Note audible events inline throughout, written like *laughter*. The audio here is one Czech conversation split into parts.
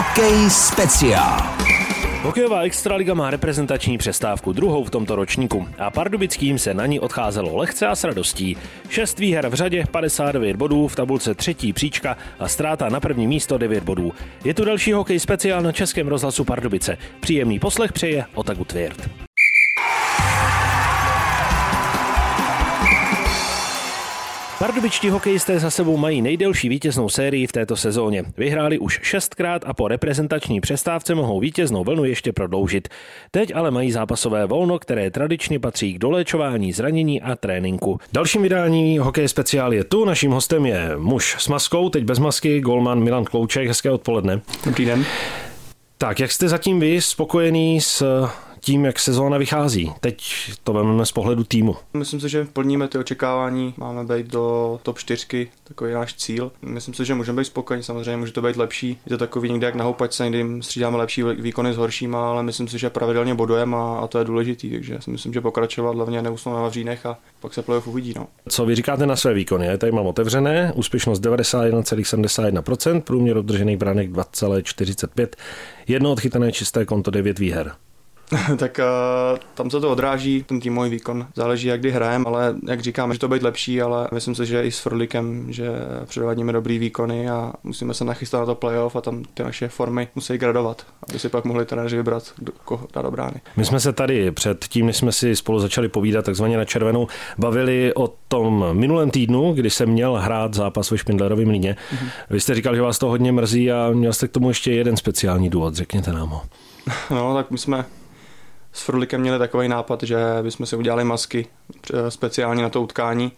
Hokej speciál. Hokejová extraliga má reprezentační přestávku, druhou v tomto ročníku a pardubickým se na ní odcházelo lehce a s radostí. Šest výher v řadě, 59 bodů, v tabulce třetí příčka a ztráta na první místo 9 bodů. Je tu další hokej speciál na Českém rozhlasu Pardubice. Příjemný poslech přeje Otaku Tvěrt. Pardubičtí hokejisté za sebou mají nejdelší vítěznou sérii v této sezóně. Vyhráli už šestkrát a po reprezentační přestávce mohou vítěznou vlnu ještě prodloužit. Teď ale mají zápasové volno, které tradičně patří k doléčování zranění a tréninku. Dalším vydání hokej speciál je tu. Naším hostem je muž s maskou, teď bez masky, golman Milan Klouček. Hezké odpoledne. Dobrý den. Tak, jak jste zatím vy spokojený s tím, jak sezóna vychází. Teď to vezmeme z pohledu týmu. Myslím si, že plníme ty očekávání, máme být do top 4, takový náš cíl. Myslím si, že můžeme být spokojení, samozřejmě může to být lepší. Je to takový někde jak na houpačce, kdy střídáme lepší výkony s horšíma, ale myslím si, že pravidelně bodujeme a, a, to je důležitý, takže si myslím, že pokračovat hlavně neusnout na vavřínech a pak se playoff uvidí. No. Co vy říkáte na své výkony? Já tady mám otevřené, úspěšnost 91,71%, průměr obdržených branek 2,45, jedno odchytané čisté konto 9 výher. *laughs* tak uh, tam se to odráží, ten týmový výkon. Záleží, jak kdy hrajeme, ale jak říkám, že to být lepší, ale myslím si, že i s Frolikem, že předvádíme dobrý výkony a musíme se nachystat na to playoff a tam ty naše formy musí gradovat, aby si pak mohli trenéři vybrat, koho dá do brány. My jsme se tady před tím, než jsme si spolu začali povídat takzvaně na červenou, bavili o tom minulém týdnu, kdy se měl hrát zápas ve Špindlerovém líně. Mm-hmm. Vy jste říkal, že vás to hodně mrzí a měl jste k tomu ještě jeden speciální důvod, řekněte nám ho. *laughs* No, tak my jsme s Frlikem měli takový nápad, že bychom si udělali masky eh, speciálně na to utkání.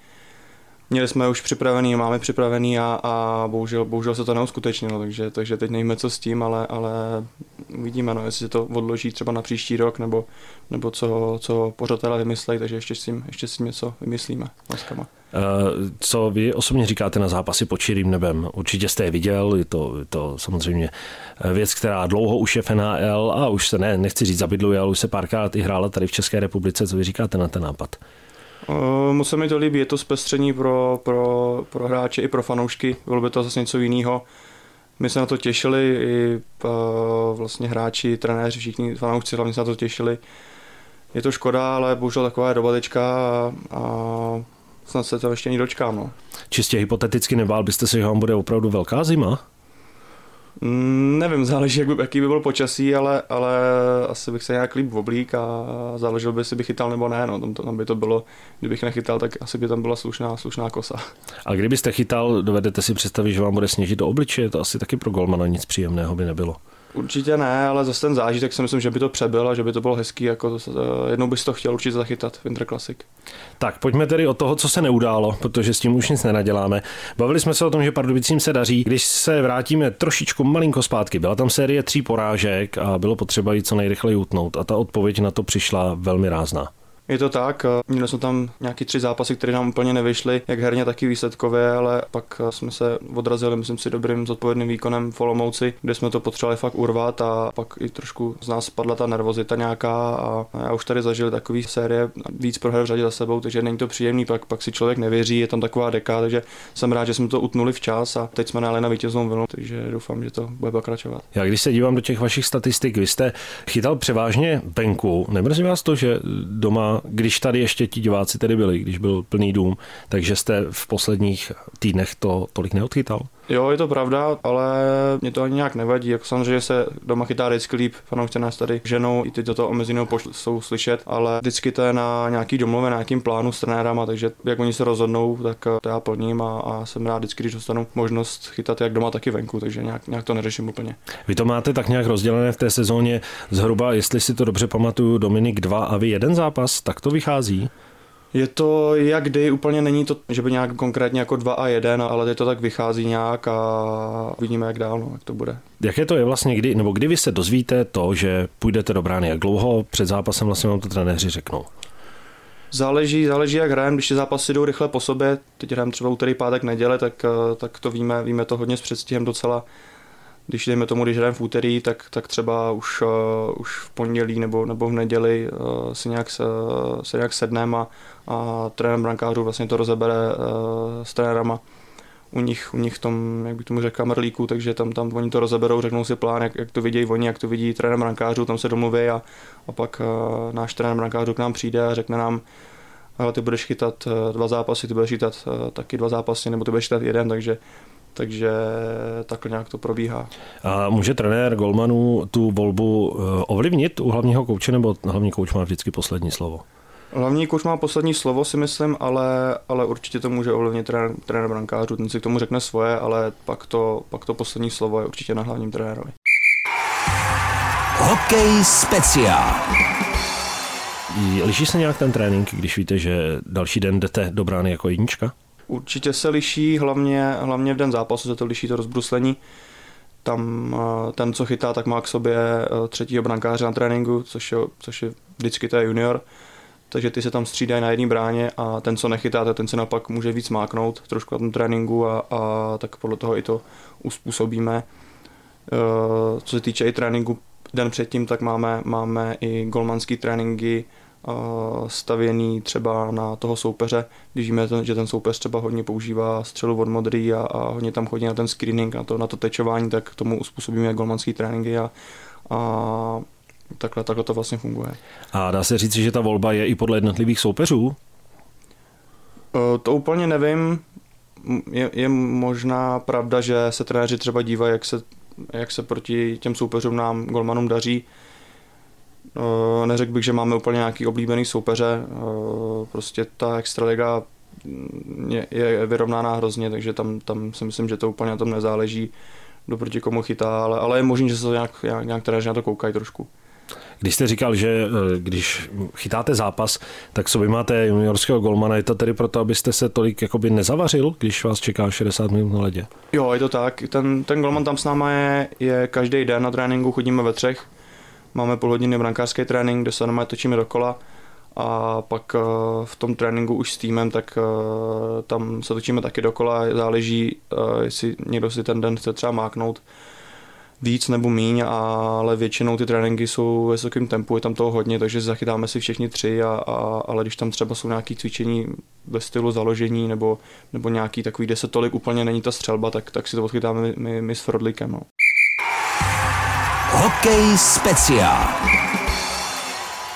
Měli jsme už připravený, máme připravený a, a bohužel, bohužel se to neuskutečnilo, takže, takže teď nevíme, co s tím, ale, ale uvidíme, no, jestli se to odloží třeba na příští rok, nebo, nebo co, co pořadatelé vymyslejí, takže ještě s tím, ještě s tím něco vymyslíme maskama. Eh, co vy osobně říkáte na zápasy pod čirým nebem? Určitě jste je viděl, je to, je to samozřejmě věc, která dlouho už je v NHL a už se ne, nechci říct zabydluje, ale už se párkrát i hrála tady v České republice. Co vy říkáte na ten nápad? Uh, musím mi to líbí, je to zpestření pro, pro, pro hráče i pro fanoušky, bylo by to zase něco jiného. My se na to těšili, i vlastně hráči, trenéři, všichni fanoušci hlavně se na to těšili. Je to škoda, ale bohužel taková je doba a, a snad se to ještě ani dočkám. No. Čistě hypoteticky nebál byste se, že vám bude opravdu velká zima? Mm, nevím, záleží, jak by, jaký by byl počasí, ale, ale asi bych se nějak líp v oblík a záleželo by, jestli bych chytal nebo ne. No. Tam, to, tam by to bylo, kdybych nechytal, tak asi by tam byla slušná, slušná kosa. A kdybyste chytal, dovedete si představit, že vám bude sněžit do obličeje? To asi taky pro golmana nic příjemného by nebylo. Určitě ne, ale zase ten zážitek si myslím, že by to přebyl a že by to bylo hezký. Jako, eh, jednou bys to chtěl určitě zachytat, Winter Classic. Tak pojďme tedy od toho, co se neudálo, protože s tím už nic nenaděláme. Bavili jsme se o tom, že Pardubicím se daří. Když se vrátíme trošičku malinko zpátky, byla tam série tří porážek a bylo potřeba ji co nejrychleji utnout a ta odpověď na to přišla velmi rázná. Je to tak, měli jsme tam nějaký tři zápasy, které nám úplně nevyšly, jak herně, tak i výsledkově, ale pak jsme se odrazili, myslím si, dobrým zodpovědným výkonem v Olomouci, kde jsme to potřebovali fakt urvat a pak i trošku z nás spadla ta nervozita nějaká a já už tady zažil takový série víc proher v řadě za sebou, takže není to příjemný, pak, pak si člověk nevěří, je tam taková deka, takže jsem rád, že jsme to utnuli včas a teď jsme nále na vítěznou vlnu, takže doufám, že to bude pokračovat. Já když se dívám do těch vašich statistik, vy jste chytal převážně venku, nemrzí vás to, že doma když tady ještě ti diváci tedy byli, když byl plný dům, takže jste v posledních týdnech to tolik neodchytal? Jo, je to pravda, ale mě to ani nějak nevadí. Jako samozřejmě se doma chytá vždycky líp, fanoušci nás tady ženou, i teď do toho omezeného počtu jsou slyšet, ale vždycky to je na nějaký domluvě, na nějakým plánu s trenérama, takže jak oni se rozhodnou, tak to já plním a, a jsem rád vždycky, když dostanu možnost chytat jak doma, tak i venku, takže nějak, nějak to neřeším úplně. Vy to máte tak nějak rozdělené v té sezóně zhruba, jestli si to dobře pamatuju, Dominik 2 a vy jeden zápas, tak to vychází? Je to jak kdy, úplně není to, že by nějak konkrétně jako dva a jeden, ale je to tak vychází nějak a vidíme, jak dál, no, jak to bude. Jaké to je vlastně, kdy, nebo kdy vy se dozvíte to, že půjdete do brány? Jak dlouho před zápasem vlastně vám to trenéři řeknou? Záleží, záleží, jak hrajeme, když ty zápasy jdou rychle po sobě, teď hrajeme třeba úterý, pátek, neděle, tak, tak to víme, víme to hodně s předstihem docela když dejme tomu, když hrajeme v úterý, tak, tak třeba už, uh, už v pondělí nebo, nebo v neděli uh, si nějak, se, nějak sedneme a, a trenér brankářů vlastně to rozebere uh, s trenérama. U nich, u nich tom, jak bych tomu řekl, kamerlíku, takže tam, tam oni to rozeberou, řeknou si plán, jak, jak to vidějí oni, jak to vidí trenér brankářů, tam se domluví a, a pak uh, náš trenér brankářů k nám přijde a řekne nám, ale ty budeš chytat dva zápasy, ty budeš chytat uh, taky dva zápasy, nebo ty budeš chytat jeden, takže takže takhle nějak to probíhá. A může trenér Golmanů tu volbu ovlivnit u hlavního kouče, nebo hlavní kouč má vždycky poslední slovo? Hlavní kouč má poslední slovo, si myslím, ale, ale určitě to může ovlivnit trenér, trenér brankářů, ten si k tomu řekne svoje, ale pak to, pak to poslední slovo je určitě na hlavním trenérovi. Hokej speciál. Liší se nějak ten trénink, když víte, že další den jdete do brány jako jednička? Určitě se liší, hlavně, hlavně v den zápasu se to liší to rozbruslení. Tam eh, ten, co chytá, tak má k sobě eh, třetího brankáře na tréninku, což je, což je vždycky to je junior takže ty se tam střídají na jedné bráně a ten, co nechytá, ten se naopak může víc máknout trošku na tom tréninku a, a tak podle toho i to uspůsobíme. Uh, co se týče i tréninku den předtím, tak máme, máme i golmanský tréninky stavěný třeba na toho soupeře, když víme, že ten soupeř třeba hodně používá střelu od modrý a, a hodně tam chodí na ten screening, na to, na to tečování, tak tomu uspůsobíme golmanský tréninky a, a takhle, takhle to vlastně funguje. A dá se říct, že ta volba je i podle jednotlivých soupeřů? E, to úplně nevím. Je, je možná pravda, že se trenéři třeba dívají, jak se, jak se proti těm soupeřům nám, golmanům daří. E, neřekl bych, že máme úplně nějaký oblíbený soupeře. E, prostě ta extraliga je, je vyrovnaná hrozně, takže tam, tam si myslím, že to úplně na tom nezáleží, kdo proti komu chytá, ale, ale je možné, že se to nějak, nějak, nějak trenéři na to koukají trošku. Když jste říkal, že eh, když chytáte zápas, tak sobě máte juniorského golmana, je to tedy proto, abyste se tolik jakoby nezavařil, když vás čeká 60 minut na ledě? Jo, je to tak. Ten, ten golman tam s náma je, je každý den na tréninku, chodíme ve třech. Máme půl hodiny brankářský trénink, kde se normálně točíme dokola a pak eh, v tom tréninku už s týmem, tak eh, tam se točíme taky dokola, záleží, jestli někdo si ten den chce třeba máknout víc nebo míň, ale většinou ty tréninky jsou ve vysokém tempu, je tam toho hodně, takže zachytáme si všichni tři, a, a, ale když tam třeba jsou nějaké cvičení ve stylu založení nebo, nebo nějaký takový, kde se tolik úplně není ta střelba, tak, tak si to odchytáme my, my, my s Frodlikem. No. Hokej speciál.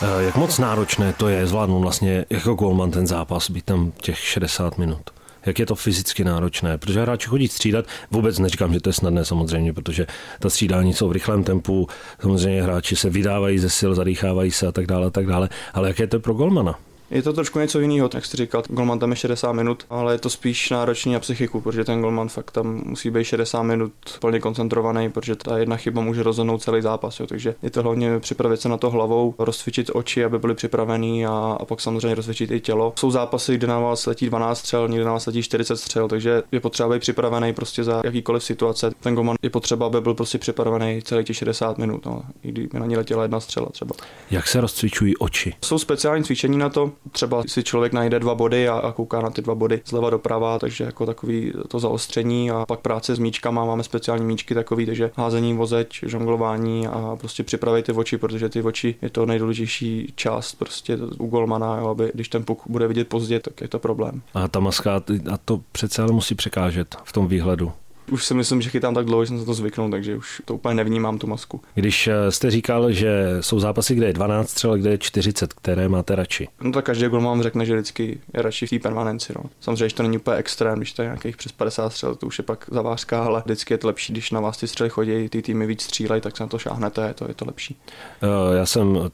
Eh, jak moc náročné to je zvládnout vlastně jako golman ten zápas, být tam těch 60 minut? jak je to fyzicky náročné, protože hráči chodí střídat. Vůbec neříkám, že to je snadné samozřejmě, protože ta střídání jsou v rychlém tempu, samozřejmě hráči se vydávají ze sil, zadýchávají se a tak dále, a tak dále. Ale jaké to je pro golmana? Je to trošku něco jiného, jak jsi říkal, golman tam je 60 minut, ale je to spíš náročný na psychiku, protože ten golman fakt tam musí být 60 minut plně koncentrovaný, protože ta jedna chyba může rozhodnout celý zápas. Jo. Takže je to hlavně připravit se na to hlavou, rozcvičit oči, aby byly připravený a, a pak samozřejmě rozcvičit i tělo. Jsou zápasy, kde na vás letí 12 střel, někde na vás letí 40 střel, takže je potřeba být připravený prostě za jakýkoliv situace. Ten golman je potřeba, aby byl prostě připravený celý těch 60 minut, no, i když na ní letěla jedna střela třeba. Jak se rozcvičují oči? Jsou speciální cvičení na to, třeba si člověk najde dva body a, a kouká na ty dva body zleva doprava, takže jako takový to zaostření a pak práce s míčkama, máme speciální míčky takový, takže házení vozeč, žonglování a prostě připravit ty oči, protože ty oči je to nejdůležitější část prostě u golmana, jo, aby když ten puk bude vidět pozdě, tak je to problém. A ta maska, a to přece ale musí překážet v tom výhledu už si myslím, že chytám tak dlouho, že jsem se to zvyknul, takže už to úplně nevnímám tu masku. Když eh, jste říkal, že jsou zápasy, kde je 12 střel, kde je 40, které máte radši? No tak každý gol mám řekne, že vždycky je radši v té permanenci. No. Samozřejmě, že to není úplně extrém, když to je nějakých přes 50 střel, to už je pak zavážka, ale vždycky je to lepší, když na vás ty střely chodí, ty týmy víc střílejí, tak se na to šáhnete, je to, je to lepší. Eh, já jsem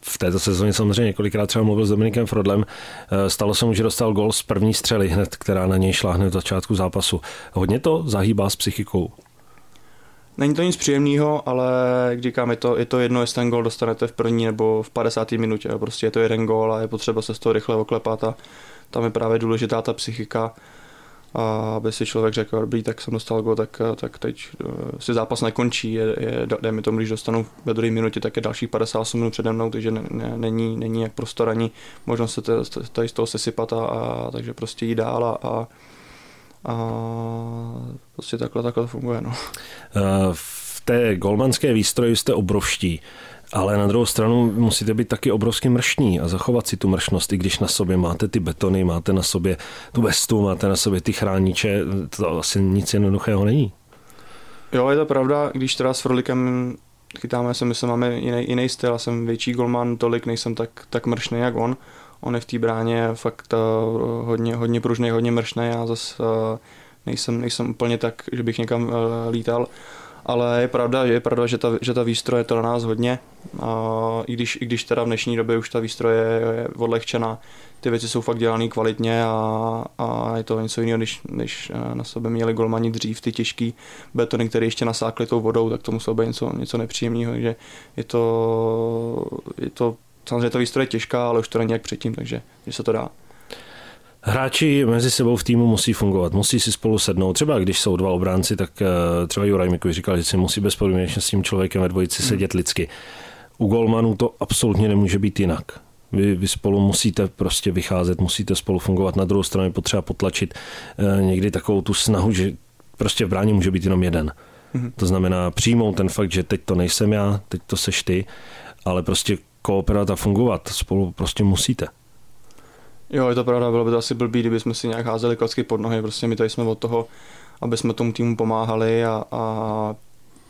v této sezóně samozřejmě několikrát třeba mluvil s Dominikem Frodlem. Eh, stalo se mu, že dostal gol z první střely hned, která na něj šla hned v začátku zápasu. Hodně to zahýbá s psychikou. Není to nic příjemného, ale jak říkám, je to, je to jedno, jestli ten gol dostanete v první nebo v 50. minutě. Prostě je to jeden gol a je potřeba se z toho rychle oklepat a tam je právě důležitá ta psychika a aby si člověk řekl, dobrý, tak jsem dostal gol, tak, tak teď uh, si zápas nekončí, je, je, dejme tomu, když dostanu ve druhé minutě, tak je dalších 58 minut přede mnou, takže ne, ne, není, není jak prostor ani možnost se tady z toho sesypat a, a takže prostě jít dál a, a, a prostě takhle, takhle to funguje. No. Uh, v té golmanské výstroji jste obrovští, ale na druhou stranu musíte být taky obrovský mrštní a zachovat si tu mršnost, i když na sobě máte ty betony, máte na sobě tu vestu, máte na sobě ty chrániče, to asi nic jednoduchého není. Jo, je to pravda, když teda s Frolikem chytáme, si myslím, máme jiný, jiný styl, já jsem větší golman, tolik nejsem tak, tak mršný jak on. On je v té bráně fakt uh, hodně, hodně pružný, hodně mršný, já zase uh, nejsem, nejsem úplně tak, že bych někam uh, lítal ale je pravda, je pravda, že ta, že ta výstroje je to na nás hodně. A i, když, I když teda v dnešní době už ta výstroje je odlehčená, ty věci jsou fakt dělané kvalitně a, a je to něco jiného, když, když na sebe měli golmani dřív ty těžký betony, které ještě nasákly tou vodou, tak to muselo být něco, něco nepříjemného, takže je to, je to samozřejmě ta výstroje je těžká, ale už to není jak předtím, takže že se to dá. Hráči mezi sebou v týmu musí fungovat, musí si spolu sednout. Třeba když jsou dva obránci, tak eh, třeba Juraj Mikovi říkal, že si musí bezpodmínečně s tím člověkem ve dvojici hmm. sedět lidsky. U golmanů to absolutně nemůže být jinak. Vy, vy spolu musíte prostě vycházet, musíte spolu fungovat. Na druhou stranu je potřeba potlačit eh, někdy takovou tu snahu, že prostě v bráně může být jenom jeden. Hmm. To znamená přijmout ten fakt, že teď to nejsem já, teď to seš ty, ale prostě kooperovat a fungovat spolu prostě musíte. Jo, je to pravda, bylo by to asi blbý, kdyby jsme si nějak házeli klacky pod nohy, prostě my tady jsme od toho, aby jsme tomu týmu pomáhali a, a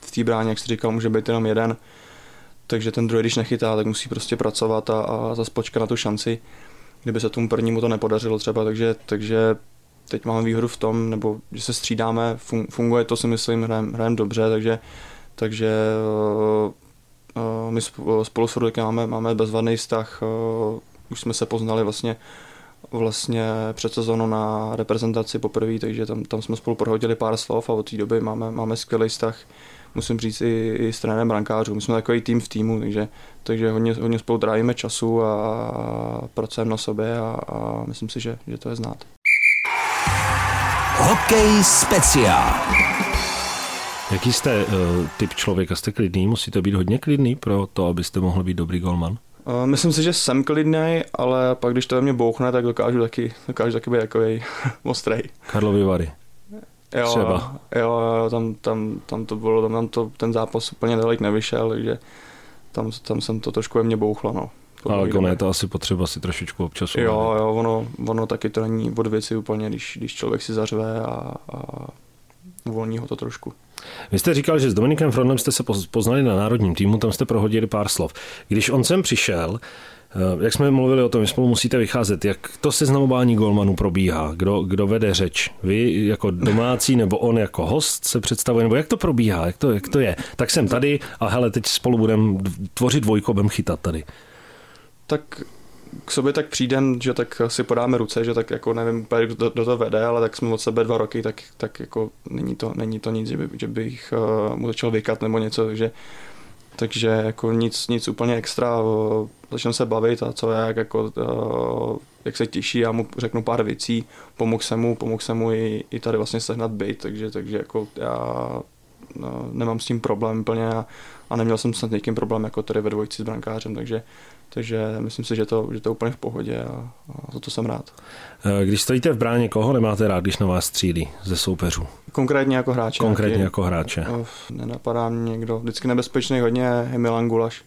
v té bráně, jak jsi říkal, může být jenom jeden, takže ten druhý, když nechytá, tak musí prostě pracovat a, a zase počkat na tu šanci, kdyby se tomu prvnímu to nepodařilo třeba, takže, takže teď máme výhodu v tom, nebo že se střídáme, funguje to si myslím, hrajeme hrajem dobře, takže, takže uh, uh, my spolu s Rudikem máme, máme bezvadný vztah, uh, už jsme se poznali vlastně vlastně před sezónou na reprezentaci poprvé, takže tam, tam jsme spolu prohodili pár slov a od té doby máme, máme skvělý vztah musím říct i, i s trenérem brankářů. My jsme takový tým v týmu, takže, takže hodně, hodně spolu trávíme času a pracujeme na sobě a, a myslím si, že, že to je znát. Hokej speciál. Jaký jste uh, typ člověka? Jste klidný? Musíte být hodně klidný pro to, abyste mohli být dobrý golman? Uh, myslím si, že jsem klidný, ale pak když to ve mě bouchne, tak dokážu taky, dokážu taky být takový *laughs* ostrý. Karlovy Vary. Jo, Třeba. jo, jo tam, tam, tam, to bylo, tam, tam to, ten zápas úplně dalek nevyšel, takže tam, tam jsem to trošku ve mně bouchlo, no. Ale ono je to asi potřeba si trošičku občas Jo, jo, ono, ono taky to není od věci úplně, když, když člověk si zařve a, a uvolní ho to trošku. Vy jste říkal, že s Dominikem Frontem jste se poznali na národním týmu, tam jste prohodili pár slov. Když on sem přišel, eh, jak jsme mluvili o tom, že spolu musíte vycházet, jak to seznamování golmanů probíhá? Kdo, kdo vede řeč? Vy jako domácí nebo on jako host se představuje? Nebo jak to probíhá? Jak to, jak to je? Tak jsem tady a hele, teď spolu budeme tvořit dvojko, budeme chytat tady. Tak k sobě tak přijdem, že tak si podáme ruce, že tak jako nevím kdo, kdo to vede, ale tak jsme od sebe dva roky, tak, tak jako není to, není to nic, že, by, že bych uh, mu začal vykat nebo něco, takže takže jako nic, nic úplně extra, uh, začneme se bavit a co jak, jako, uh, jak se těší, já mu řeknu pár věcí, pomohl jsem mu, pomohl jsem mu i, i tady vlastně sehnat byt, takže, takže jako já no, nemám s tím problém úplně a, a neměl jsem snad někým problém jako tady ve dvojici s brankářem, takže takže myslím si, že to, že to je úplně v pohodě a, a za to jsem rád. Eh, když stojíte v bráně, koho nemáte rád, když na vás střílí ze soupeřů? Konkrétně jako hráče. Konkrétně nějaký, jako hráče. Nenapadá mě někdo. Vždycky nebezpečný hodně je Milan Gulaš.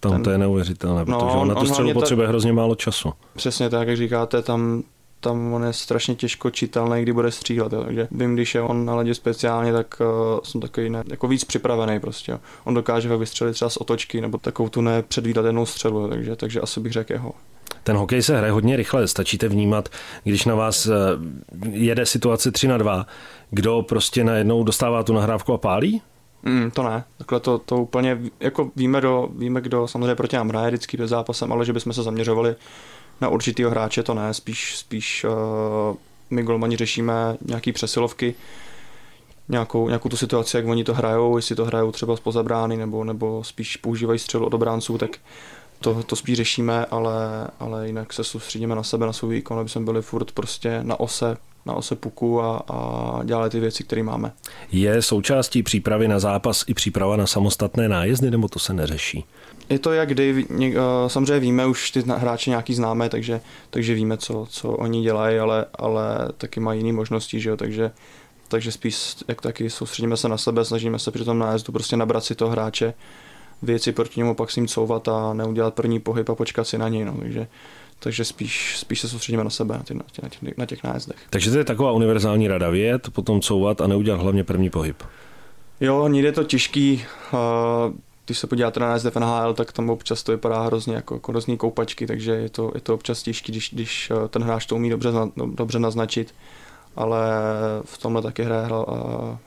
Tam Ten, to je neuvěřitelné, no, protože on, on na tu střelu potřebuje ta... hrozně málo času. Přesně tak, jak říkáte, tam tam on je strašně těžko čitelný, kdy bude střílet, jo. takže vím, když je on na ledě speciálně, tak uh, jsem takový ne, jako víc připravený prostě. Jo. On dokáže fakt vystřelit třeba z otočky nebo takovou tu nepředvídatelnou střelu, takže, takže asi bych řekl jeho. Ten hokej se hraje hodně rychle, stačíte vnímat, když na vás eh, jede situace 3 na 2, kdo prostě najednou dostává tu nahrávku a pálí? Mm, to ne, takhle to, to úplně, jako víme, do, víme, kdo samozřejmě proti nám hraje vždycky do zápasem, ale že bychom se zaměřovali na určitýho hráče to ne, spíš, spíš uh, my golmani řešíme nějaký přesilovky, nějakou, nějakou tu situaci, jak oni to hrajou, jestli to hrajou třeba z pozabrány nebo, nebo spíš používají střelu od obránců, tak to, to spíš řešíme, ale, ale jinak se soustředíme na sebe, na svůj výkon, aby jsme byli furt prostě na ose, na ose puku a, a dělali ty věci, které máme. Je součástí přípravy na zápas i příprava na samostatné nájezdy, nebo to se neřeší? Je to jak kdy, samozřejmě víme, už ty hráči nějaký známe, takže, takže víme, co, co oni dělají, ale, ale taky mají jiné možnosti, že jo? takže takže spíš jak taky soustředíme se na sebe, snažíme se při tom nájezdu prostě nabrat si toho hráče, věci proti němu, pak s ním couvat a neudělat první pohyb a počkat si na něj. No. Takže, takže spíš, spíš se soustředíme na sebe, na těch, na těch, na těch nájezdech. Takže to je taková univerzální rada, vět, potom couvat a neudělat hlavně první pohyb. Jo, někdy je to těžký. Když se podíváte na nájezd NHL, tak tam občas to vypadá hrozně jako, jako hrozný koupačky, takže je to, je to občas těžký, když, když ten hráč to umí dobře, dobře naznačit ale v tomhle taky hraje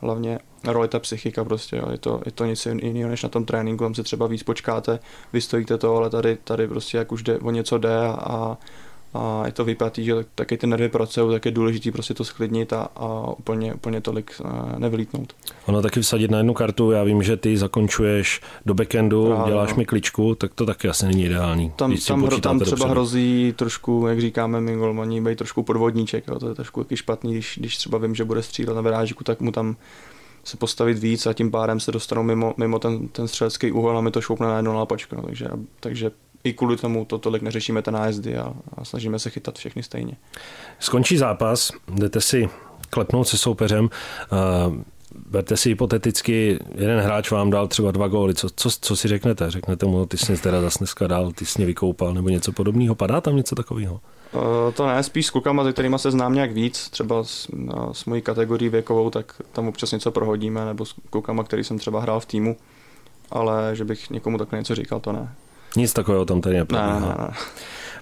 hlavně roli ta psychika prostě, jo. Je, to, je to nic jiného než na tom tréninku, tam si třeba víc počkáte, vystojíte to, ale tady, tady prostě jak už jde, o něco jde a, a je to vypatý, že taky ty nervy pracují, tak je důležité prostě to sklidnit a, a úplně, úplně tolik eh, nevylítnout. Ono taky vsadit na jednu kartu, já vím, že ty zakončuješ do backendu, Právě, děláš no. mi kličku, tak to taky asi není ideální. Tam, tam, tam třeba dopředu. hrozí trošku, jak říkáme my golmani, být trošku podvodníček, jo. to je trošku taky špatný, když, když třeba vím, že bude střílet na vyrážku, tak mu tam se postavit víc a tím pádem se dostanou mimo, mimo ten, ten střelecký úhel a mi to šoupne na jednu nápačku. No. Takže, takže i kvůli tomu to tolik neřešíme ten nájezdy a, a snažíme se chytat všechny stejně. Skončí zápas, jdete si klepnout se soupeřem, uh, berte si hypoteticky, jeden hráč vám dal třeba dva góly, co, co, co si řeknete? Řeknete mu, ty jsi teda zase dneska dal, ty jsi mě vykoupal, nebo něco podobného? Padá tam něco takového? Uh, to ne, spíš s klukama, se kterými se znám nějak víc, třeba s, no, s mojí kategorií věkovou, tak tam občas něco prohodíme, nebo s klukama, který jsem třeba hrál v týmu, ale že bych někomu takhle něco říkal, to ne. Nic takového tam tady neprobíhá. Ne, ne, ne.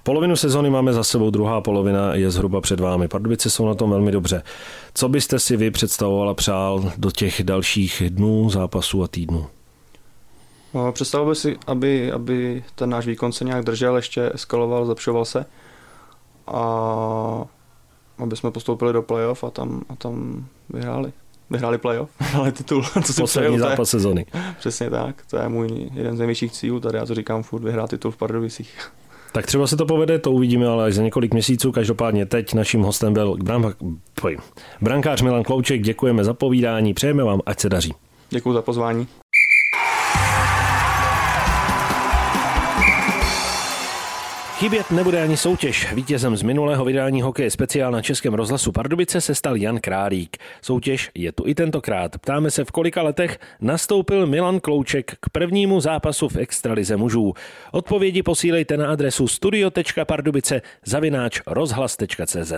Polovinu sezony máme za sebou, druhá polovina je zhruba před vámi. Pardubice jsou na tom velmi dobře. Co byste si vy představovala přál do těch dalších dnů, zápasů a týdnů? No, představoval bych si, aby, aby ten náš výkon se nějak držel, ještě eskaloval, zlepšoval se a aby jsme postoupili do playoff a tam, a tam vyhráli vyhráli playoff, *laughs* vyhráli titul. To si Poslední přeju, zápas sezony. *laughs* Přesně tak, to je můj jeden z největších cílů, tady já to říkám furt, vyhrát titul v Pardubicích. Tak třeba se to povede, to uvidíme, ale až za několik měsíců. Každopádně teď naším hostem byl bran... brankář Milan Klouček. Děkujeme za povídání, přejeme vám, ať se daří. Děkuji za pozvání. Chybět nebude ani soutěž. Vítězem z minulého vydání hokeje speciál na Českém rozhlasu Pardubice se stal Jan Králík. Soutěž je tu i tentokrát. Ptáme se, v kolika letech nastoupil Milan Klouček k prvnímu zápasu v extralize mužů. Odpovědi posílejte na adresu studio.pardubice zavináč rozhlas.cz.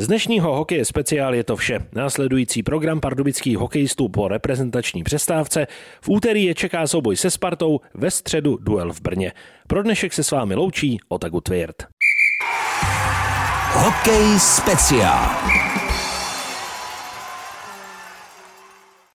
Z dnešního hokeje speciál je to vše. Následující program pardubických hokejistů po reprezentační přestávce. V úterý je čeká souboj se Spartou, ve středu duel v Brně. Pro dnešek se s vámi loučí Otagu Tvěrt. Hokej speciál.